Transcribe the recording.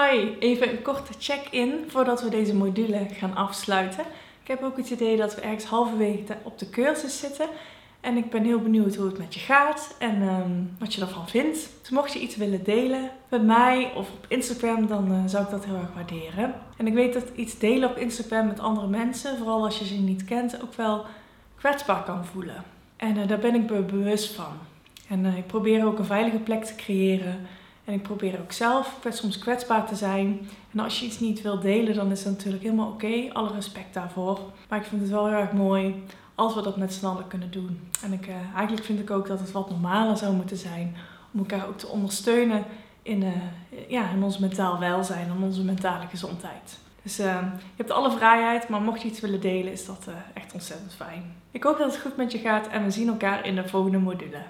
Hi, even een korte check-in voordat we deze module gaan afsluiten. Ik heb ook het idee dat we ergens halverwege op de cursus zitten. En ik ben heel benieuwd hoe het met je gaat en ehm, wat je ervan vindt. Dus mocht je iets willen delen met mij of op Instagram, dan eh, zou ik dat heel erg waarderen. En ik weet dat iets delen op Instagram met andere mensen, vooral als je ze niet kent, ook wel kwetsbaar kan voelen. En uh, daar ben ik me bewust van. En uh, ik probeer ook een veilige plek te creëren en ik probeer ook zelf soms kwetsbaar te zijn. En als je iets niet wilt delen, dan is dat natuurlijk helemaal oké. Alle respect daarvoor. Maar ik vind het wel heel erg mooi als we dat met z'n allen kunnen doen. En ik, uh, eigenlijk vind ik ook dat het wat normaler zou moeten zijn om elkaar ook te ondersteunen in, uh, ja, in ons mentaal welzijn en onze mentale gezondheid. Dus uh, je hebt alle vrijheid, maar mocht je iets willen delen, is dat echt ontzettend fijn. Ik hoop dat het goed met je gaat en we zien elkaar in de volgende module.